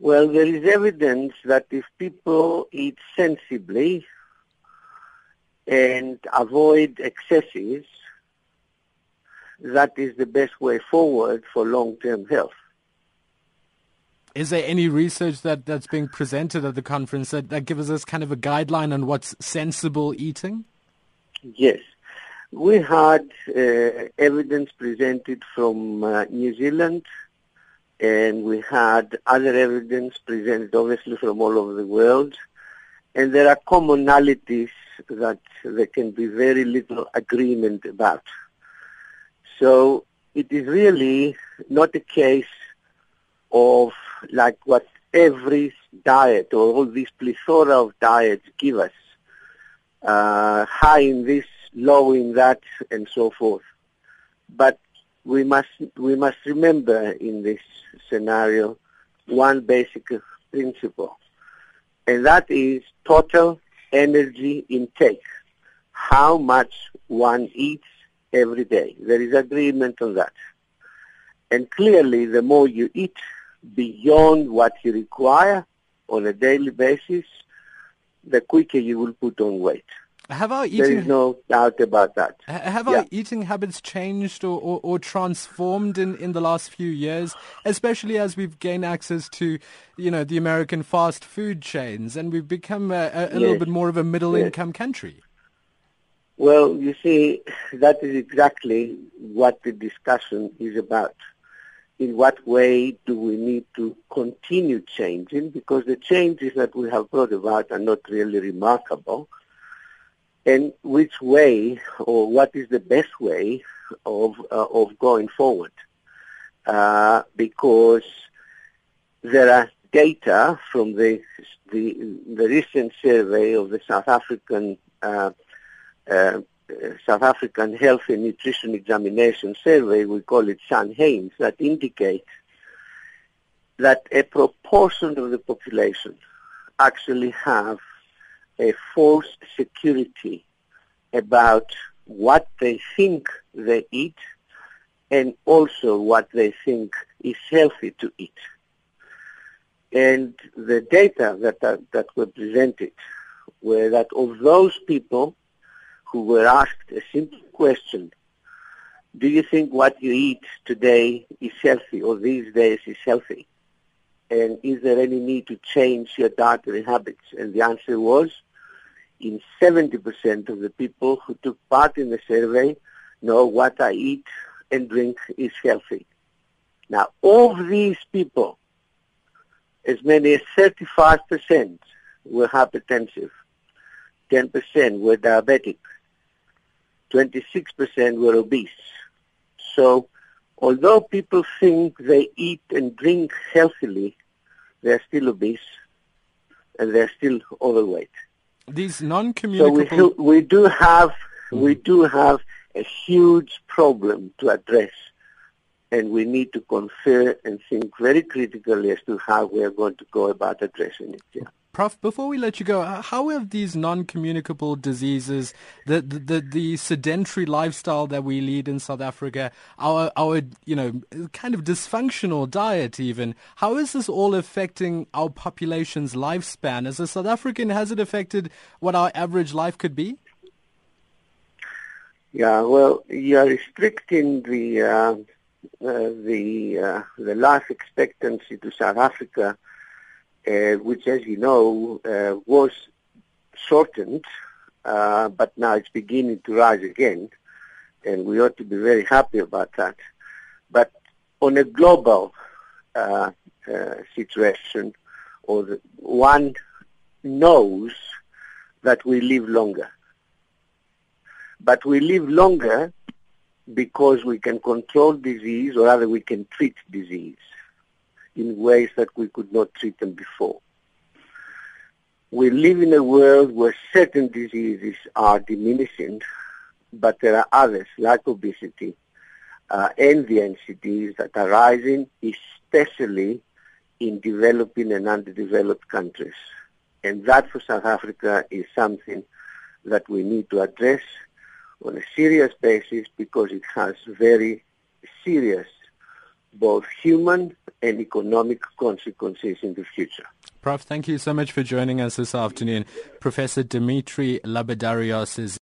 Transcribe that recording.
Well, there is evidence that if people eat sensibly and avoid excesses, that is the best way forward for long-term health. Is there any research that, that's being presented at the conference that, that gives us kind of a guideline on what's sensible eating? Yes. We had uh, evidence presented from uh, New Zealand, and we had other evidence presented obviously from all over the world. And there are commonalities that there can be very little agreement about. So it is really not a case of like what every diet or all these plethora of diets give us, uh, high in this, low in that, and so forth. But we must we must remember in this scenario one basic principle, and that is total energy intake. How much one eats every day. There is agreement on that. And clearly, the more you eat beyond what you require on a daily basis, the quicker you will put on weight. Have our eating, there is no doubt about that. Have yeah. our eating habits changed or, or, or, transformed in, in the last few years, especially as we've gained access to, you know, the American fast food chains and we've become a, a, yes. little bit more of a middle yes. income country? Well, you see, that is exactly what the discussion is about. In what way do we need to continue changing? Because the changes that we have brought about are not really remarkable and which way or what is the best way of uh, of going forward. Uh, because there are data from the the, the recent survey of the South African uh, uh South African Health and Nutrition Examination Survey, we call it SANHANES, that indicate that a proportion of the population actually have a false security about what they think they eat and also what they think is healthy to eat. And the data that, are, that were presented were that of those people who were asked a simple question, do you think what you eat today is healthy or these days is healthy? And is there any need to change your dietary habits? And the answer was in 70% of the people who took part in the survey know what I eat and drink is healthy. Now, of these people, as many as 35% were hypertensive, 10% were diabetic, 26% were obese. So, although people think they eat and drink healthily, they're still obese and they're still overweight. These non-communicable. So we, we do have we mm-hmm. do have a huge problem to address, and we need to confer and think very critically as to how we are going to go about addressing it. Yeah. Prof, before we let you go, how have these non-communicable diseases, the, the, the, the, sedentary lifestyle that we lead in South Africa, our, our, you know, kind of dysfunctional diet even, how is this all affecting our population's lifespan? As a South African, has it affected what our average life could be? Yeah, well, you are restricting the, uh, uh, the, uh, the life expectancy to South Africa which, as you know, uh, was shortened, uh, but now it's beginning to rise again, and we ought to be very happy about that. But on a global uh, uh, situation, or the, one knows that we live longer. But we live longer because we can control disease, or rather we can treat disease in ways that we could not treat them before. We live in a world where certain diseases are diminishing, but there are others, like obesity uh, and the NCDs, that are rising, especially in developing and underdeveloped countries. And that for South Africa is something that we need to address on a serious basis because it has very serious both human and economic consequences in the future. Prof, thank you so much for joining us this afternoon. Professor Demetre Labadarios is